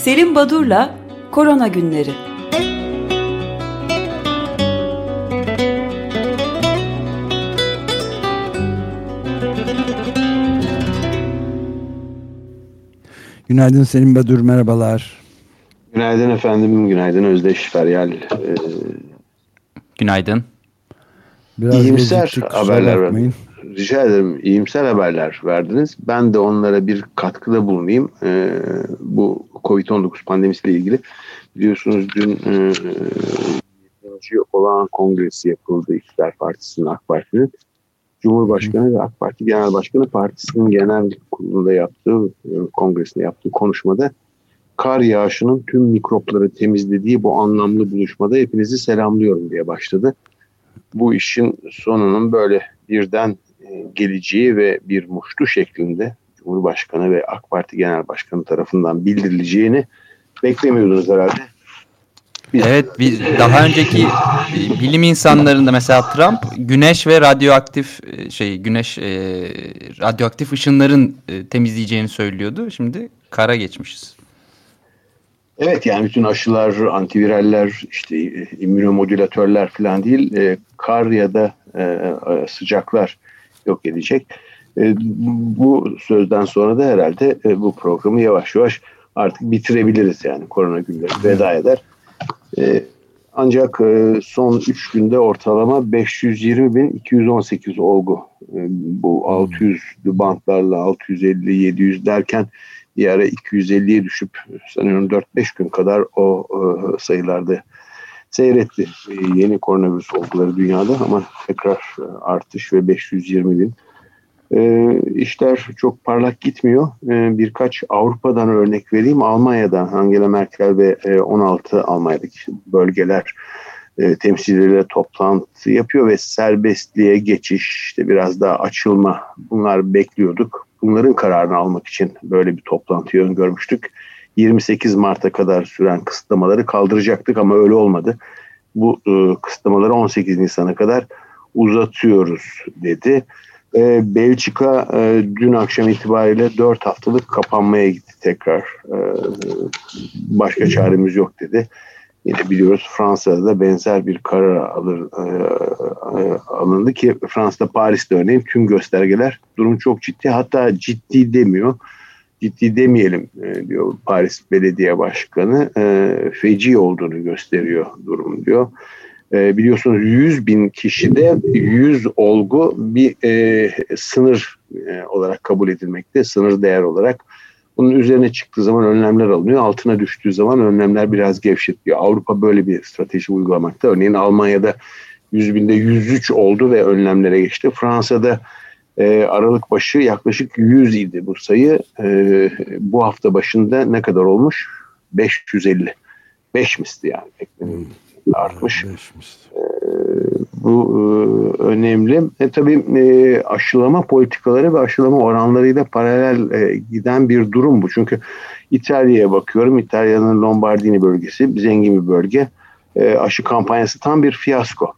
Selim Badur'la Korona Günleri. Günaydın Selim Badur, merhabalar. Günaydın efendim, günaydın Özdeş Feryal. Ee, günaydın. Biraz İyimser haberler vermeyin. Rica ederim. İyimser haberler verdiniz. Ben de onlara bir katkıda bulunayım. Ee, bu Covid-19 pandemisiyle ilgili. Biliyorsunuz dün e, olan kongresi yapıldı İktidar Partisi'nin AK Parti'nin. Cumhurbaşkanı ve AK Parti Genel Başkanı partisinin genel kurulunda yaptığı, e, kongresinde yaptığı konuşmada kar yağışının tüm mikropları temizlediği bu anlamlı buluşmada hepinizi selamlıyorum diye başladı. Bu işin sonunun böyle birden e, geleceği ve bir muştu şeklinde Cumhurbaşkanı ve AK Parti Genel Başkanı tarafından bildirileceğini beklemiyordunuz herhalde. Biz... Evet biz daha önceki bilim insanlarında mesela Trump güneş ve radyoaktif e, şey güneş e, radyoaktif ışınların e, temizleyeceğini söylüyordu. Şimdi kara geçmişiz. Evet yani bütün aşılar, antiviraller, işte e, immünomodülatörler falan değil, e, kar ya da e, sıcaklar yok edecek. E, bu sözden sonra da herhalde e, bu programı yavaş yavaş artık bitirebiliriz yani korona günleri veda eder. E, ancak son 3 günde ortalama 520 bin 218 olgu bu 600 bantlarla 650 700 derken bir ara 250'ye düşüp sanıyorum 4-5 gün kadar o e, sayılarda seyretti e, yeni koronavirüs olguları dünyada ama tekrar e, artış ve 520 bin. E, işler çok parlak gitmiyor. E, birkaç Avrupa'dan örnek vereyim. Almanya'dan Angela Merkel ve e, 16 Almanya'daki bölgeler e, temsilcileriyle toplantı yapıyor ve serbestliğe geçiş, işte biraz daha açılma bunlar bekliyorduk bunların kararını almak için böyle bir toplantıyı öngörmüştük. 28 Mart'a kadar süren kısıtlamaları kaldıracaktık ama öyle olmadı. Bu e, kısıtlamaları 18 Nisan'a kadar uzatıyoruz dedi. E, Belçika e, dün akşam itibariyle 4 haftalık kapanmaya gitti tekrar. E, başka çaremiz yok dedi. Yine biliyoruz Fransa'da da benzer bir karar alır, e, e, alındı ki Fransa'da Paris'te örneğin tüm göstergeler durum çok ciddi. Hatta ciddi demiyor. Ciddi demeyelim e, diyor Paris Belediye Başkanı. E, feci olduğunu gösteriyor durum diyor. E, biliyorsunuz 100 bin kişide 100 olgu bir e, sınır e, olarak kabul edilmekte. Sınır değer olarak bunun üzerine çıktığı zaman önlemler alınıyor. Altına düştüğü zaman önlemler biraz gevşetiyor. Avrupa böyle bir strateji uygulamakta. Örneğin Almanya'da 100 binde 103 oldu ve önlemlere geçti. Fransa'da e, Aralık başı yaklaşık 100 idi bu sayı. E, bu hafta başında ne kadar olmuş? 550. 5 misli yani. Hmm. Artmış. E, bu e, önemli. E, tabii e, aşılama politikaları ve aşılama oranlarıyla paralel e, giden bir durum bu. Çünkü İtalya'ya bakıyorum. İtalya'nın Lombardini bölgesi zengin bir bölge. E, aşı kampanyası tam bir fiyasko.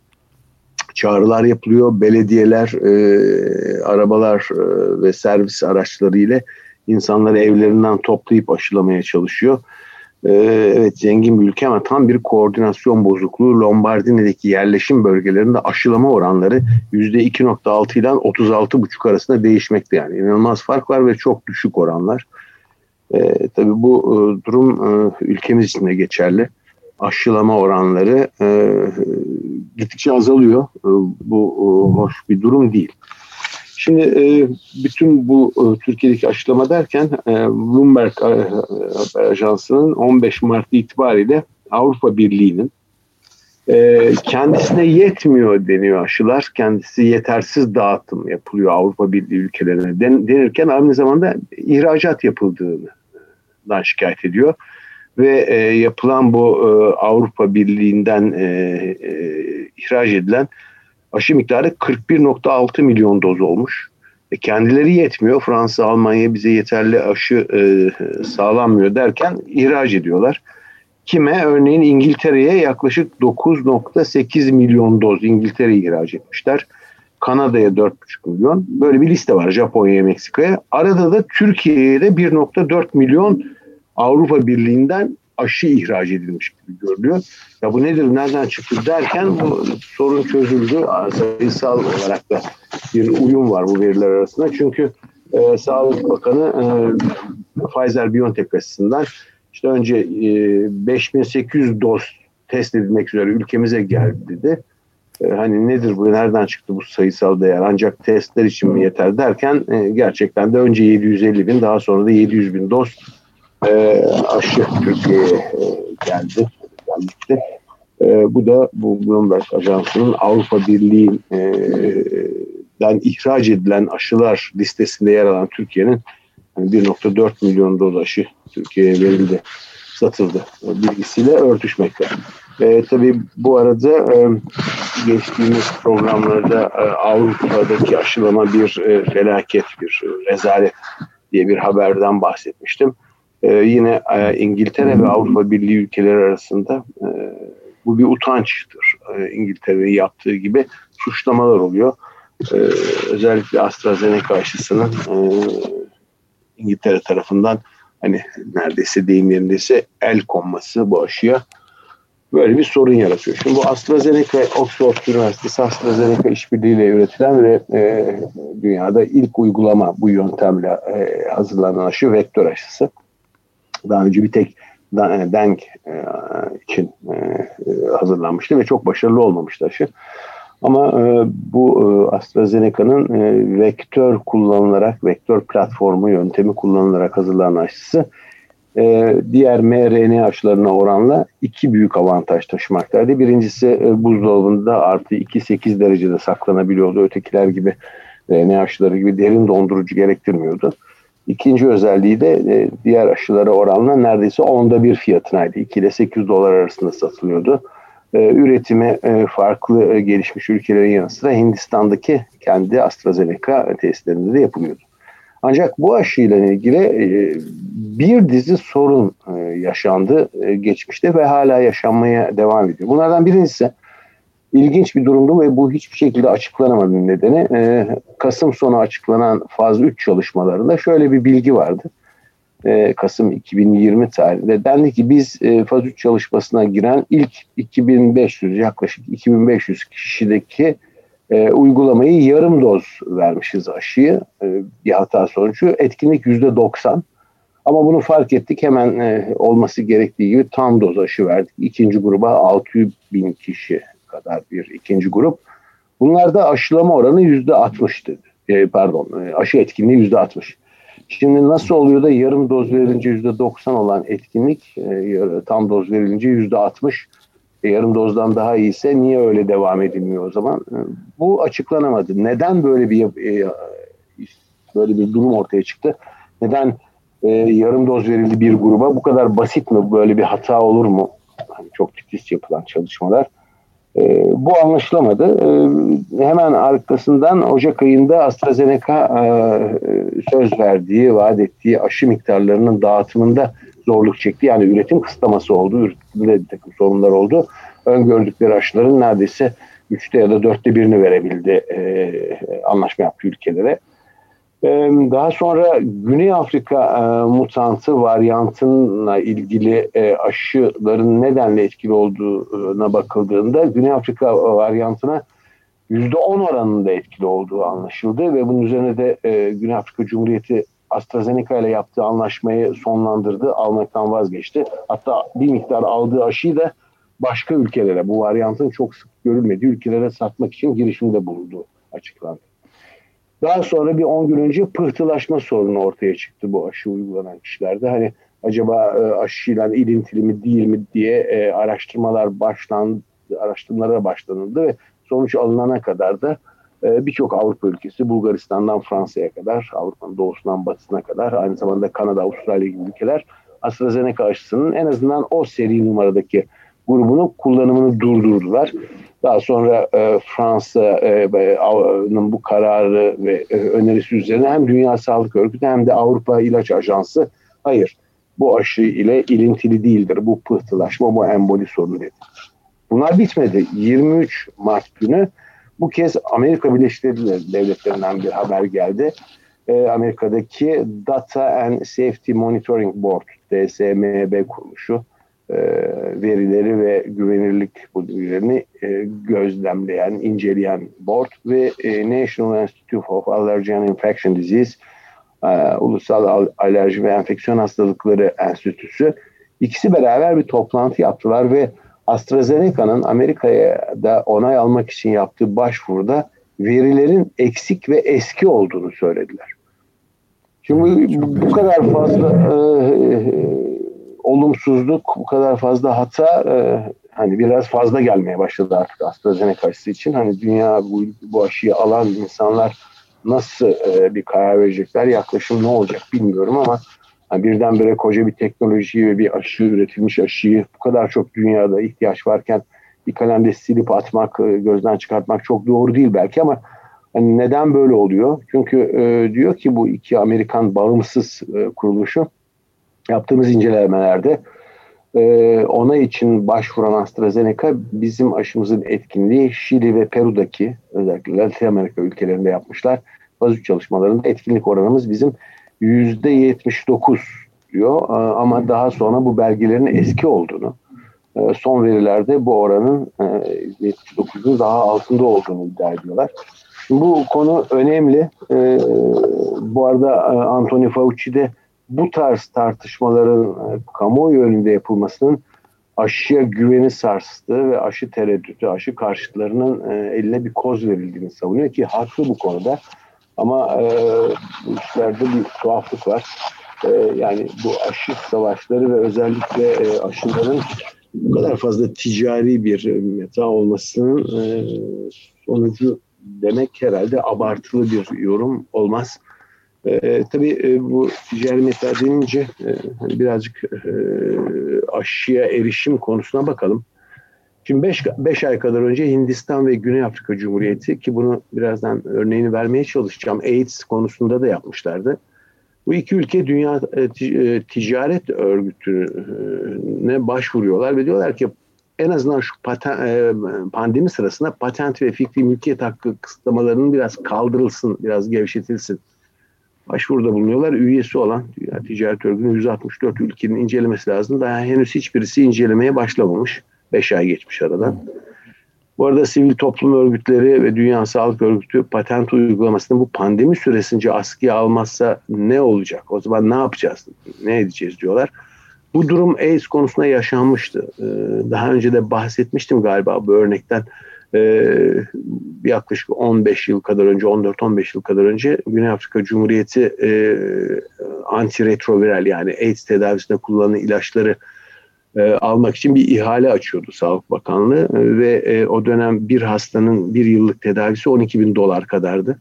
Çağrılar yapılıyor. Belediyeler, e, arabalar e, ve servis araçları ile insanları evlerinden toplayıp aşılamaya çalışıyor. Ee, evet zengin bir ülke ama tam bir koordinasyon bozukluğu. Lombardini'deki yerleşim bölgelerinde aşılama oranları %2.6 ile 36.5 arasında değişmekte yani. inanılmaz fark var ve çok düşük oranlar. Ee, tabii bu e, durum e, ülkemiz için de geçerli. Aşılama oranları e, gittikçe azalıyor. E, bu e, hoş bir durum değil. Şimdi e, bütün bu e, Türkiye'deki aşılama derken e, Bloomberg e, Haber Ajansı'nın 15 Mart itibariyle Avrupa Birliği'nin e, kendisine yetmiyor deniyor aşılar. Kendisi yetersiz dağıtım yapılıyor Avrupa Birliği ülkelerine Den, denirken aynı zamanda ihracat yapıldığından şikayet ediyor. Ve e, yapılan bu e, Avrupa Birliği'nden e, e, ihraç edilen aşı miktarı 41.6 milyon doz olmuş. E kendileri yetmiyor. Fransa, Almanya bize yeterli aşı e, sağlanmıyor derken ihraç ediyorlar. Kime? Örneğin İngiltere'ye yaklaşık 9.8 milyon doz İngiltere ihraç etmişler. Kanada'ya 4.5 milyon. Böyle bir liste var Japonya'ya, Meksika'ya. Arada da Türkiye'ye de 1.4 milyon Avrupa Birliği'nden aşı ihraç edilmiş gibi görülüyor. Ya bu nedir, nereden çıktı derken bu sorun çözüldü. Sayısal olarak da bir uyum var bu veriler arasında. Çünkü e, Sağlık Bakanı e, Pfizer-BioNTech açısından işte önce e, 5800 doz test edilmek üzere ülkemize geldi dedi. E, hani nedir bu, nereden çıktı bu sayısal değer ancak testler için mi yeter derken e, gerçekten de önce 750 bin daha sonra da 700 bin doz e, aşı Türkiye'ye geldi. Gelmişti. E, bu da bu Bloomberg Ajansı'nın Avrupa Birliği'den ihraç edilen aşılar listesinde yer alan Türkiye'nin yani 1.4 milyon doz aşı Türkiye'ye verildi, satıldı bilgisiyle örtüşmekte. E, tabii bu arada e, geçtiğimiz programlarda e, Avrupa'daki aşılama bir e, felaket, bir e, rezalet diye bir haberden bahsetmiştim. E, yine e, İngiltere ve Avrupa Birliği ülkeleri arasında e, bu bir utançtır. E, İngiltere'nin yaptığı gibi suçlamalar oluyor. E, özellikle AstraZeneca aşısının e, İngiltere tarafından hani neredeyse deyim yerindeyse el konması bu aşıya böyle bir sorun yaratıyor. Şimdi bu AstraZeneca, Oxford Üniversitesi AstraZeneca işbirliğiyle üretilen ve e, dünyada ilk uygulama bu yöntemle e, hazırlanan aşı vektör aşısı. Daha önce bir tek e, denk e, için e, hazırlanmıştı ve çok başarılı olmamıştı aşı. Ama bu AstraZeneca'nın vektör kullanılarak, vektör platformu yöntemi kullanılarak hazırlanan aşısı diğer mRNA aşılarına oranla iki büyük avantaj taşımaktaydı. Birincisi buzdolabında artı 2-8 derecede saklanabiliyordu. Ötekiler gibi RNA aşıları gibi derin dondurucu gerektirmiyordu. İkinci özelliği de e, diğer aşılara oranla neredeyse onda bir fiyatınaydı. 2 ile 8 dolar arasında satılıyordu. E, üretimi e, farklı e, gelişmiş ülkelerin yanı sıra Hindistan'daki kendi AstraZeneca tesislerinde de yapılıyordu. Ancak bu aşıyla ilgili e, bir dizi sorun e, yaşandı e, geçmişte ve hala yaşanmaya devam ediyor. Bunlardan birincisi ilginç bir durumdu ve bu hiçbir şekilde açıklanamadı nedeni. E, Kasım sonu açıklanan faz 3 çalışmalarında şöyle bir bilgi vardı. E, Kasım 2020 tarihinde dendi ki biz e, faz 3 çalışmasına giren ilk 2500 yaklaşık 2500 kişideki e, uygulamayı yarım doz vermişiz aşıyı e, bir hata sonucu. Etkinlik yüzde 90. Ama bunu fark ettik hemen e, olması gerektiği gibi tam doz aşı verdik. İkinci gruba 600 bin kişi kadar bir ikinci grup. Bunlarda aşılama oranı yüzde 60 dedi. E, pardon e, aşı etkinliği yüzde 60. Şimdi nasıl oluyor da yarım doz verilince yüzde 90 olan etkinlik e, tam doz verilince yüzde 60 e, yarım dozdan daha iyiyse niye öyle devam edilmiyor o zaman? E, bu açıklanamadı. Neden böyle bir e, böyle bir durum ortaya çıktı? Neden yarım doz verildi bir gruba? Bu kadar basit mi? Böyle bir hata olur mu? Yani çok titiz yapılan çalışmalar. Bu anlaşılamadı. hemen arkasından Ocak ayında AstraZeneca söz verdiği, vaat ettiği aşı miktarlarının dağıtımında zorluk çekti. Yani üretim kısıtlaması oldu, üretimde bir takım sorunlar oldu. Öngördükleri aşıların neredeyse üçte ya da dörtte birini verebildi e, anlaşma yaptı ülkelere. Daha sonra Güney Afrika e, mutantı varyantına ilgili e, aşıların nedenle etkili olduğuna bakıldığında Güney Afrika varyantına %10 oranında etkili olduğu anlaşıldı ve bunun üzerine de e, Güney Afrika Cumhuriyeti AstraZeneca ile yaptığı anlaşmayı sonlandırdı, almaktan vazgeçti. Hatta bir miktar aldığı aşıyı da başka ülkelere, bu varyantın çok sık görülmediği ülkelere satmak için girişimde bulundu açıklandı. Daha sonra bir 10 gün önce pıhtılaşma sorunu ortaya çıktı bu aşı uygulanan kişilerde. Hani acaba e, aşıyla ilintili mi değil mi diye e, araştırmalar başlandı, araştırmalara başlanıldı ve sonuç alınana kadar da ee, birçok Avrupa ülkesi Bulgaristan'dan Fransa'ya kadar, Avrupa'nın doğusundan batısına kadar aynı zamanda Kanada, Avustralya gibi ülkeler AstraZeneca aşısının en azından o seri numaradaki grubunu kullanımını durdurdular. Daha sonra e, Fransa'nın bu kararı ve e, önerisi üzerine hem Dünya Sağlık Örgütü hem de Avrupa İlaç Ajansı hayır bu aşı ile ilintili değildir. Bu pıhtılaşma, bu emboli sorunu dedi. Bunlar bitmedi. 23 Mart günü bu kez Amerika Birleşik Devletleri'nden bir haber geldi. e, Amerika'daki Data and Safety Monitoring Board, DSMB kuruluşu e, verileri ve güvenirlik bilgilerini e, gözlemleyen, inceleyen board ve e, National Institute of Allergy and Infection Disease e, Ulusal Alerji ve Enfeksiyon Hastalıkları Enstitüsü ikisi beraber bir toplantı yaptılar ve AstraZeneca'nın Amerika'ya da onay almak için yaptığı başvuruda verilerin eksik ve eski olduğunu söylediler. Şimdi bu, bu kadar fazla e, e, olumsuzluk, bu kadar fazla hata e, hani biraz fazla gelmeye başladı artık AstraZeneca aşısı için. Hani dünya bu, bu aşıyı alan insanlar nasıl e, bir karar verecekler, yaklaşım ne olacak bilmiyorum ama yani birdenbire koca bir teknolojiyi ve bir aşı üretilmiş aşıyı bu kadar çok dünyada ihtiyaç varken bir kalemde silip atmak, e, gözden çıkartmak çok doğru değil belki ama hani neden böyle oluyor? Çünkü e, diyor ki bu iki Amerikan bağımsız e, kuruluşu yaptığımız incelemelerde e, ona için başvuran AstraZeneca bizim aşımızın etkinliği Şili ve Peru'daki özellikle Latin Amerika ülkelerinde yapmışlar. Faz 3 çalışmalarında etkinlik oranımız bizim %79 diyor e, ama daha sonra bu belgelerin eski olduğunu e, son verilerde bu oranın %79'un e, daha altında olduğunu iddia ediyorlar. Bu konu önemli. Bu arada Anthony Fauci de bu tarz tartışmaların kamuoyu önünde yapılmasının aşıya güveni sarstığı ve aşı tereddütü, aşı karşıtlarının eline bir koz verildiğini savunuyor ki haklı bu konuda. Ama e, bu işlerde bir tuhaflık var. E, yani bu aşı savaşları ve özellikle e, aşıların bu kadar fazla ticari bir meta olmasının e, sonucu demek herhalde abartılı bir yorum olmaz. E, tabii e, bu ticari meta denince e, hani birazcık e, aşıya erişim konusuna bakalım. Şimdi 5 ay kadar önce Hindistan ve Güney Afrika Cumhuriyeti ki bunu birazdan örneğini vermeye çalışacağım. AIDS konusunda da yapmışlardı. Bu iki ülke Dünya e, e, Ticaret Örgütü'ne başvuruyorlar ve diyorlar ki en azından şu paten, e, pandemi sırasında patent ve fikri mülkiyet hakkı kısıtlamalarının biraz kaldırılsın, biraz gevşetilsin. Başvuruda bulunuyorlar. Üyesi olan Dünya Ticaret Örgütü'nün 164 ülkenin incelemesi lazım. Daha henüz hiçbirisi incelemeye başlamamış. 5 ay geçmiş aradan. Bu arada sivil toplum örgütleri ve Dünya Sağlık Örgütü patent uygulamasını bu pandemi süresince askıya almazsa ne olacak? O zaman ne yapacağız? Ne edeceğiz diyorlar. Bu durum AIDS konusunda yaşanmıştı. Ee, daha önce de bahsetmiştim galiba bu örnekten. Ee, yaklaşık 15 yıl kadar önce, 14-15 yıl kadar önce Güney Afrika Cumhuriyeti e, antiretroviral yani AIDS tedavisinde kullanılan ilaçları e, almak için bir ihale açıyordu Sağlık Bakanlığı e, ve e, o dönem bir hastanın bir yıllık tedavisi 12 bin dolar kadardı.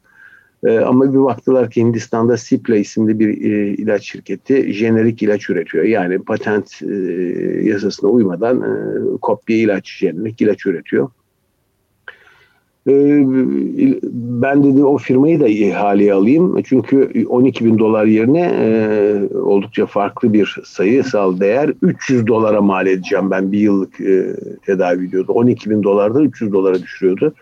E, ama bir baktılar ki Hindistan'da Cipla isimli bir e, ilaç şirketi jenerik ilaç üretiyor. Yani patent e, yasasına uymadan e, kopya ilaç, jenerik ilaç üretiyor. Ee, ben dedi o firmayı da ihaleye alayım. Çünkü 12 bin dolar yerine e, oldukça farklı bir sayısal değer 300 dolara mal edeceğim ben bir yıllık e, tedavi diyordu. 12 bin dolardan 300 dolara düşürüyordu.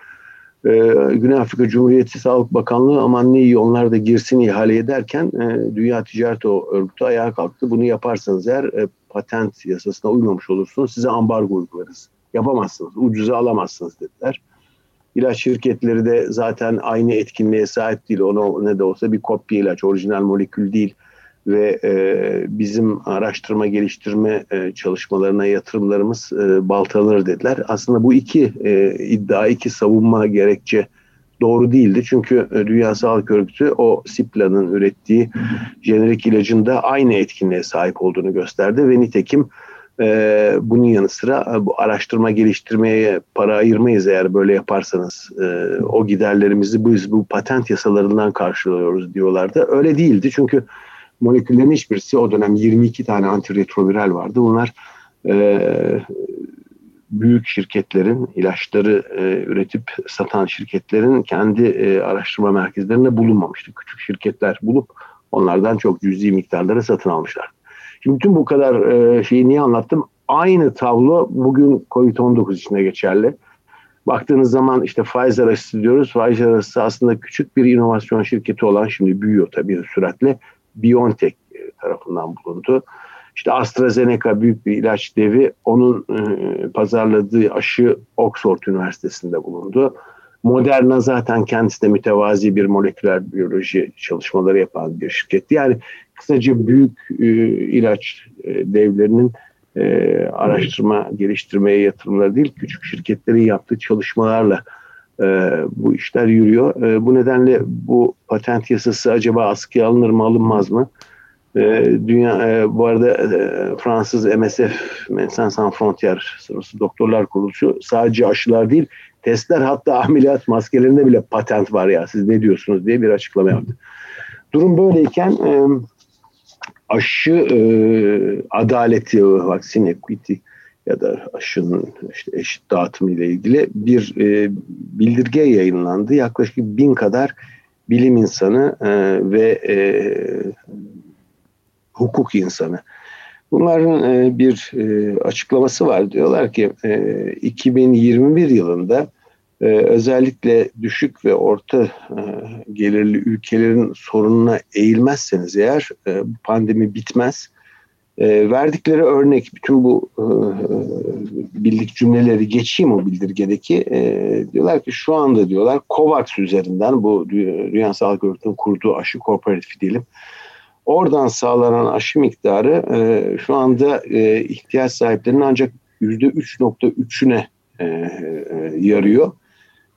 E, Güney Afrika Cumhuriyeti Sağlık Bakanlığı aman ne iyi onlar da girsin ihale ederken e, Dünya Ticaret Örgütü ayağa kalktı. Bunu yaparsanız eğer patent yasasına uymamış olursunuz size ambargo uygularız. Yapamazsınız, ucuza alamazsınız dediler. İlaç şirketleri de zaten aynı etkinliğe sahip değil. Ona ne de olsa bir kopya ilaç, orijinal molekül değil ve e, bizim araştırma geliştirme e, çalışmalarına yatırımlarımız e, baltalanır dediler. Aslında bu iki e, iddia, iki savunma gerekçe doğru değildi. Çünkü e, Dünya Sağlık Örgütü o Sipla'nın ürettiği jenerik ilacın da aynı etkinliğe sahip olduğunu gösterdi ve nitekim ee, bunun yanı sıra e, bu araştırma geliştirmeye para ayırmayız eğer böyle yaparsanız. E, o giderlerimizi biz bu patent yasalarından karşılıyoruz diyorlardı. Öyle değildi çünkü moleküllerin hiçbirisi o dönem 22 tane antiretroviral vardı. Bunlar e, büyük şirketlerin ilaçları e, üretip satan şirketlerin kendi araştırma merkezlerinde bulunmamıştı. Küçük şirketler bulup onlardan çok cüzi miktarlara satın almışlar. Şimdi bütün bu kadar e, şeyi niye anlattım? Aynı tablo bugün COVID-19 içinde geçerli. Baktığınız zaman işte Pfizer aşısı diyoruz. Pfizer aşısı aslında küçük bir inovasyon şirketi olan şimdi büyüyor tabii süratle. BioNTech e, tarafından bulundu. İşte AstraZeneca büyük bir ilaç devi. Onun e, pazarladığı aşı Oxford Üniversitesi'nde bulundu. Moderna zaten kendisi de mütevazi bir moleküler biyoloji çalışmaları yapan bir şirket. Yani kısaca büyük e, ilaç e, devlerinin e, araştırma, geliştirmeye yatırımları değil, küçük şirketlerin yaptığı çalışmalarla e, bu işler yürüyor. E, bu nedenle bu patent yasası acaba askıya alınır mı alınmaz mı? E, dünya e, bu arada e, Fransız MSF Médecins Sans Frontières sırası doktorlar kuruluşu sadece aşılar değil testler hatta ameliyat maskelerinde bile patent var ya siz ne diyorsunuz diye bir açıklama yaptı. Durum böyleyken e, aşı e, adaleti, vaksin equity ya da aşının işte eşit dağıtımı ile ilgili bir e, bildirge yayınlandı. Yaklaşık bin kadar bilim insanı e, ve e, hukuk insanı. Bunların e, bir e, açıklaması var. Diyorlar ki e, 2021 yılında e, özellikle düşük ve orta gelirli ülkelerin sorununa eğilmezseniz eğer e, pandemi bitmez. Verdikleri örnek bütün bu bildik cümleleri geçeyim o bildirgedeki diyorlar ki şu anda diyorlar COVAX üzerinden bu Dünya Sağlık Örgütü'nün kurduğu aşı kooperatif diyelim oradan sağlanan aşı miktarı e, şu anda e, ihtiyaç sahiplerinin ancak %3.3'üne e, e, yarıyor.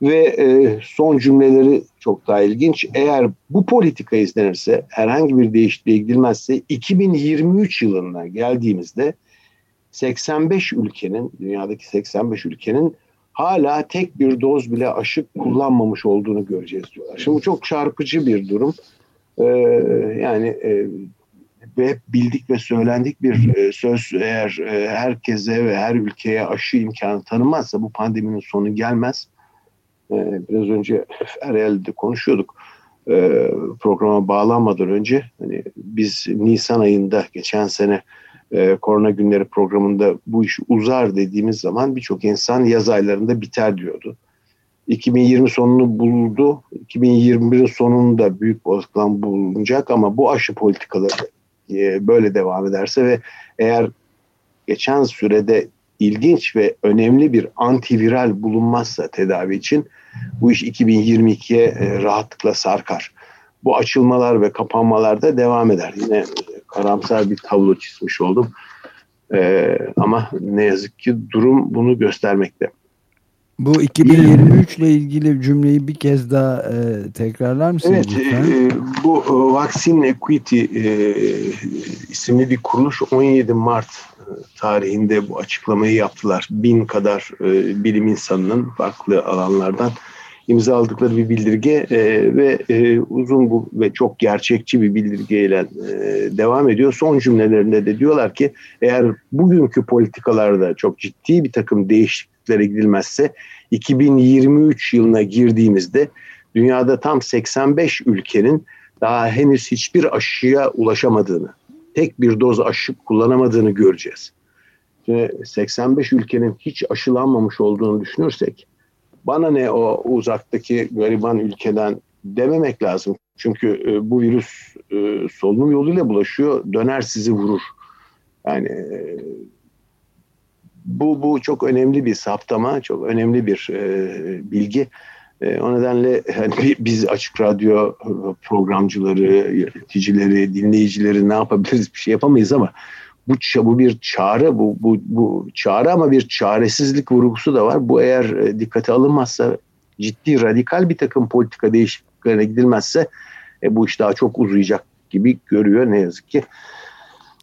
Ve e, son cümleleri çok daha ilginç. Eğer bu politika izlenirse, herhangi bir değişikliğe gidilmezse 2023 yılına geldiğimizde 85 ülkenin, dünyadaki 85 ülkenin hala tek bir doz bile aşı kullanmamış olduğunu göreceğiz diyorlar. Şimdi bu çok çarpıcı bir durum. Ee, yani e, ve bildik ve söylendik bir e, söz eğer e, herkese ve her ülkeye aşı imkanı tanımazsa bu pandeminin sonu gelmez. E, biraz önce Erel'de konuşuyorduk e, programa bağlanmadan önce hani biz Nisan ayında geçen sene e, korona günleri programında bu iş uzar dediğimiz zaman birçok insan yaz aylarında biter diyordu. 2020 sonunu buldu. 2021'in sonunda büyük olasılıkla bulunacak ama bu aşı politikaları e, böyle devam ederse ve eğer geçen sürede ilginç ve önemli bir antiviral bulunmazsa tedavi için bu iş 2022'ye e, rahatlıkla sarkar. Bu açılmalar ve kapanmalar da devam eder. Yine e, karamsar bir tablo çizmiş oldum. Ee, ama ne yazık ki durum bunu göstermekte. Bu 2023 ile ilgili cümleyi bir kez daha e, tekrarlar mısınız evet, lütfen? E, bu e, Vaccine Equity e, isimli bir kuruluş 17 Mart e, tarihinde bu açıklamayı yaptılar. Bin kadar e, bilim insanının farklı alanlardan imzaladıkları bir bildirge e, ve e, uzun bu ve çok gerçekçi bir bildirgeyle e, devam ediyor. Son cümlelerinde de diyorlar ki eğer bugünkü politikalarda çok ciddi bir takım değişikliklere gidilmezse 2023 yılına girdiğimizde dünyada tam 85 ülkenin daha henüz hiçbir aşıya ulaşamadığını, tek bir doz aşı kullanamadığını göreceğiz. Şimdi 85 ülkenin hiç aşılanmamış olduğunu düşünürsek bana ne o uzaktaki gariban ülkeden dememek lazım. Çünkü e, bu virüs e, solunum yoluyla bulaşıyor, döner sizi vurur. Yani e, bu bu çok önemli bir saptama, çok önemli bir e, bilgi. E, o nedenle hani biz açık radyo programcıları, yöneticileri, dinleyicileri ne yapabiliriz bir şey yapamayız ama bu bu bir çare bu bu bu çare ama bir çaresizlik vurgusu da var. Bu eğer e, dikkate alınmazsa ciddi radikal bir takım politika değişikliklerine gidilmezse e, bu iş daha çok uzayacak gibi görüyor ne yazık ki.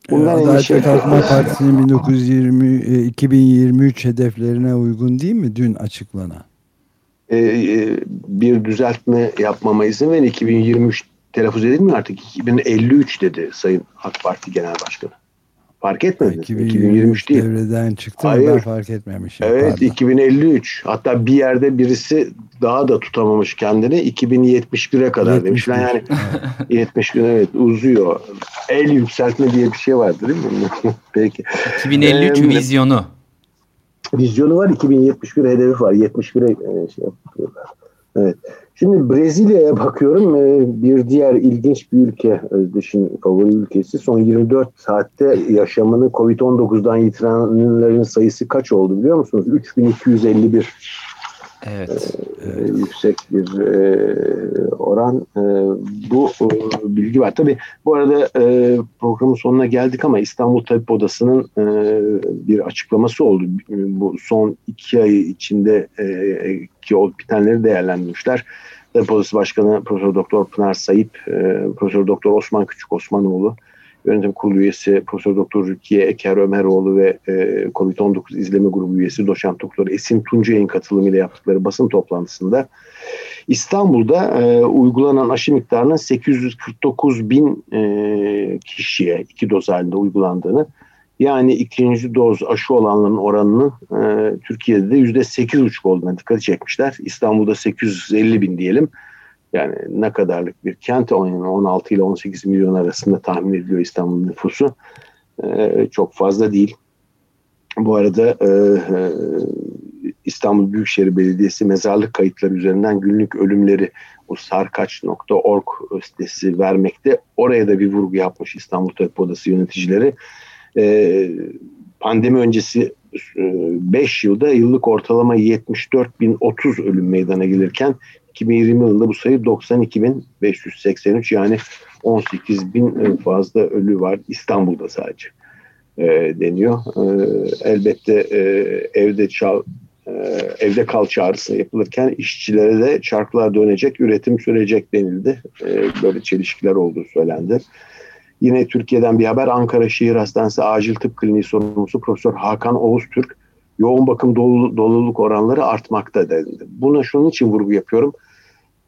Bundan Adalet ve Kalkınma Partisi'nin 1920 2023 hedeflerine uygun değil mi dün açıklanan? E, e, bir düzeltme yapmama izin verin. 2023 telaffuz edilmiyor artık. 2053 dedi Sayın AK Parti Genel Başkanı. Fark etmediniz 2023, 2023 değil. Devreden çıktı Hayır. ben fark etmemişim. Evet pardon. 2053. Hatta bir yerde birisi daha da tutamamış kendini. 2071'e kadar 71. demiş. Yani 70 gün evet uzuyor. El yükseltme diye bir şey vardı değil mi? Peki. 2053 ee, vizyonu. vizyonu var. 2071 hedefi var. 71'e e, şey yapıyorlar. Evet. Şimdi Brezilya'ya bakıyorum. E, bir diğer ilginç bir ülke. Özdeş'in favori ülkesi. Son 24 saatte yaşamını Covid-19'dan yitirenlerin sayısı kaç oldu biliyor musunuz? 3251. Evet. Ee, yüksek bir e, oran. E, bu e, bilgi var. Tabii bu arada e, programın sonuna geldik ama İstanbul Tabip Odası'nın e, bir açıklaması oldu. Bu son iki ay içinde e, ki olup bitenleri değerlendirmişler. Tabip Odası Başkanı Profesör Doktor Pınar Sayıp, e, Profesör Doktor Osman Küçük Osmanoğlu, Yönetim Kurulu üyesi Profesör Doktor Rukiye Eker Ömeroğlu ve e, COVID-19 izleme grubu üyesi Doçent Doktor Esin Tuncay'ın katılımıyla yaptıkları basın toplantısında İstanbul'da e, uygulanan aşı miktarının 849 bin e, kişiye iki doz halinde uygulandığını yani ikinci doz aşı olanların oranının e, Türkiye'de de yüzde sekiz buçuk olduğuna dikkat çekmişler. İstanbul'da 850 bin diyelim. Yani ne kadarlık bir kent 16 ile 18 milyon arasında tahmin ediliyor İstanbul nüfusu. Ee, çok fazla değil. Bu arada e, e, İstanbul Büyükşehir Belediyesi mezarlık kayıtları üzerinden günlük ölümleri o sarkaç.org sitesi vermekte. Oraya da bir vurgu yapmış İstanbul Tabip Odası yöneticileri. E, pandemi öncesi 5 yılda yıllık ortalama 74.030 ölüm meydana gelirken 2020 yılında bu sayı 92.583 yani 18.000 fazla ölü var İstanbul'da sadece e, deniyor. E, elbette e, evde çal, e, evde kal çağrısı yapılırken işçilere de çarklar dönecek, üretim sürecek denildi. E, böyle çelişkiler olduğu söylendi. Yine Türkiye'den bir haber Ankara Şehir Hastanesi Acil Tıp Kliniği sorumlusu Profesör Hakan Oğuz Türk yoğun bakım dolu, doluluk oranları artmakta denildi. Buna şunun için vurgu yapıyorum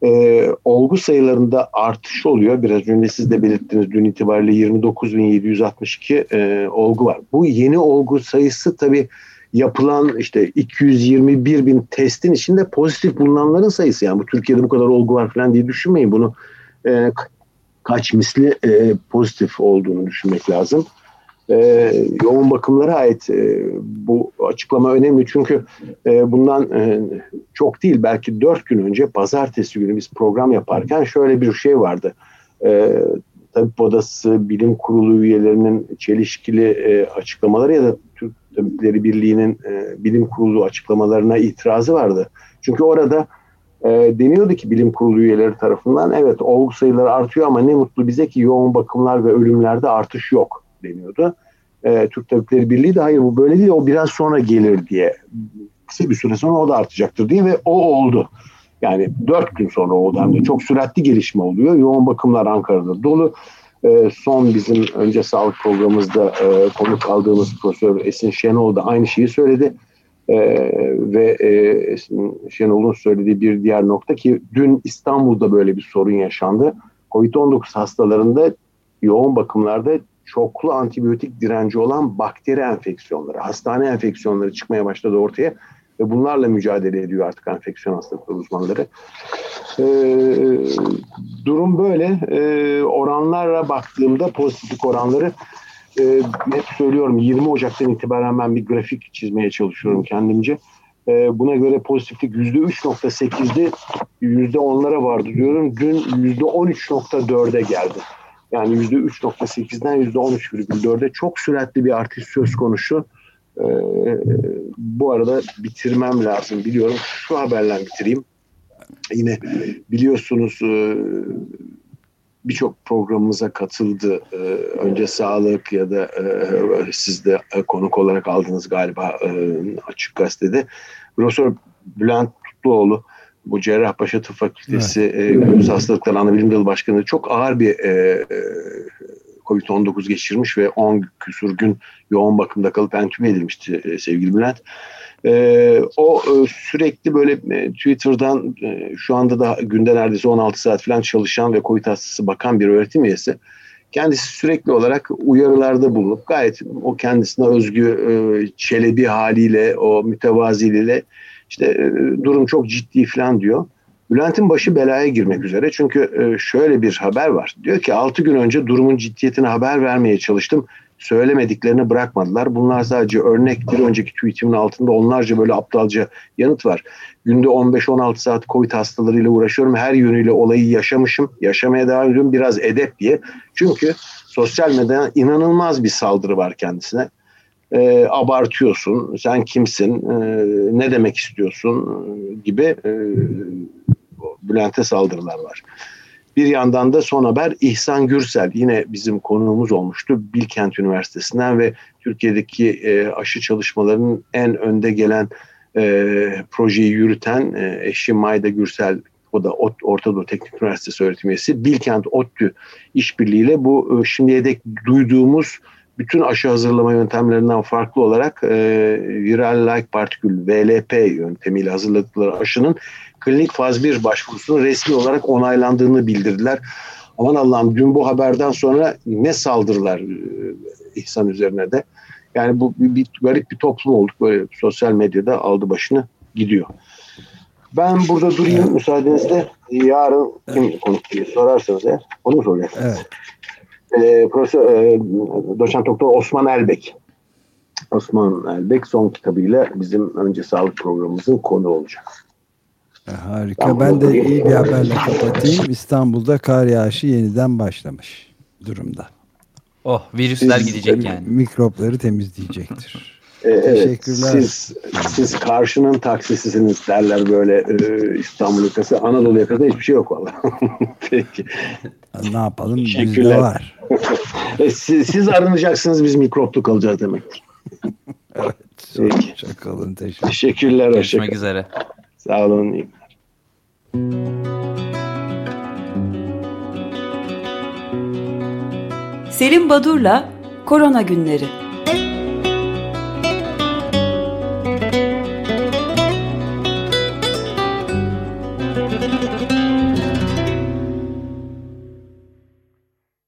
e, olgu sayılarında artış oluyor. Biraz önce siz de belirttiniz dün itibariyle 29.762 e, olgu var. Bu yeni olgu sayısı tabii yapılan işte 221 bin testin içinde pozitif bulunanların sayısı. Yani bu Türkiye'de bu kadar olgu var falan diye düşünmeyin. Bunu e, kaç misli e, pozitif olduğunu düşünmek lazım e, yoğun bakımlara ait e, bu açıklama önemli çünkü e, bundan e, çok değil belki dört gün önce pazartesi günü biz program yaparken şöyle bir şey vardı. E, Tabip Odası Bilim Kurulu üyelerinin çelişkili e, açıklamaları ya da Türk Tabipleri Birliği'nin e, Bilim Kurulu açıklamalarına itirazı vardı. Çünkü orada e, deniyordu ki bilim kurulu üyeleri tarafından evet olgu sayıları artıyor ama ne mutlu bize ki yoğun bakımlar ve ölümlerde artış yok deniyordu. E, Türk Tabipleri Birliği de hayır bu böyle değil o biraz sonra gelir diye kısa bir süre sonra o da artacaktır diye ve o oldu. Yani dört gün sonra oldu hem de çok süratli gelişme oluyor. Yoğun bakımlar Ankara'da dolu. E, son bizim önce sağlık programımızda e, konuk aldığımız Profesör Esin Şenol da aynı şeyi söyledi. E, ve e, Esin Şenol'un söylediği bir diğer nokta ki dün İstanbul'da böyle bir sorun yaşandı. Covid-19 hastalarında yoğun bakımlarda çoklu antibiyotik direnci olan bakteri enfeksiyonları, hastane enfeksiyonları çıkmaya başladı ortaya ve bunlarla mücadele ediyor artık enfeksiyon hastalıkları uzmanları. Ee, durum böyle. Ee, oranlara baktığımda pozitiflik oranları e, hep söylüyorum 20 Ocak'tan itibaren ben bir grafik çizmeye çalışıyorum kendimce. E, buna göre pozitiflik %3.8'di %10'lara vardı diyorum. Dün %13.4'e geldi. Yani %3.8'den %13,4'e çok süratli bir artış söz konusu. Ee, bu arada bitirmem lazım biliyorum. Şu haberle bitireyim. Yine biliyorsunuz e, birçok programımıza katıldı. E, önce sağlık ya da e, siz de konuk olarak aldınız galiba Açık Gazete'de. Profesör Bülent Tutluoğlu bu Cerrahpaşa Tıp Fakültesi evet. e, Göğüs Hastalıkları Anabilim Dalı Başkanı çok ağır bir e, e COVID-19 geçirmiş ve 10 küsur gün yoğun bakımda kalıp entübe edilmişti e, sevgili Bülent. E, o e, sürekli böyle e, Twitter'dan e, şu anda da günde neredeyse 16 saat falan çalışan ve COVID hastası bakan bir öğretim üyesi. Kendisi sürekli olarak uyarılarda bulunup gayet o kendisine özgü e, çelebi haliyle, o mütevaziliyle işte e, durum çok ciddi falan diyor. Bülent'in başı belaya girmek üzere. Çünkü e, şöyle bir haber var. Diyor ki 6 gün önce durumun ciddiyetine haber vermeye çalıştım. Söylemediklerini bırakmadılar. Bunlar sadece örnek. Bir önceki tweetimin altında onlarca böyle aptalca yanıt var. Günde 15-16 saat Covid hastalarıyla uğraşıyorum. Her yönüyle olayı yaşamışım. Yaşamaya devam ediyorum. Biraz edep diye. Çünkü sosyal medyada inanılmaz bir saldırı var kendisine e, abartıyorsun, sen kimsin, e, ne demek istiyorsun e, gibi e, Bülent'e saldırılar var. Bir yandan da son haber İhsan Gürsel yine bizim konuğumuz olmuştu Bilkent Üniversitesi'nden ve Türkiye'deki e, aşı çalışmalarının en önde gelen e, projeyi yürüten e, eşi Mayda Gürsel o da Orta Doğu Teknik Üniversitesi öğretim üyesi Bilkent ODTÜ işbirliğiyle bu e, şimdiye dek duyduğumuz bütün aşı hazırlama yöntemlerinden farklı olarak e, viral like partikül VLP yöntemiyle hazırladıkları aşının klinik faz 1 başvurusunun resmi olarak onaylandığını bildirdiler. Aman Allah'ım dün bu haberden sonra ne saldırılar e, İhsan üzerine de. Yani bu bir, bir garip bir toplum olduk. Böyle sosyal medyada aldı başını gidiyor. Ben burada durayım müsaadenizle. Yarın kim diye sorarsanız eğer onu soracağım. Evet e, Profesör e, Doçent Doktor Osman Elbek. Osman Elbek son kitabıyla bizim önce sağlık programımızın konu olacak. E, harika. Ben, ben de iyi bir haberle kapatayım. İstanbul'da kar yağışı yeniden başlamış durumda. Oh virüsler Siz, gidecek yani. Mikropları temizleyecektir. E, Teşekkürler. Siz, siz karşının taksisisiniz derler böyle e, İstanbul yakası. Anadolu yakasında hiçbir şey yok valla. Peki. Ne yapalım? Bizde var. E, siz, siz arınacaksınız biz mikroplu kalacağız demektir. evet. Peki. Hoşçakalın. Teşekkür. Teşekkürler. Görüşmek hoşça üzere. Sağ olun. İyi Selim Badur'la Korona Günleri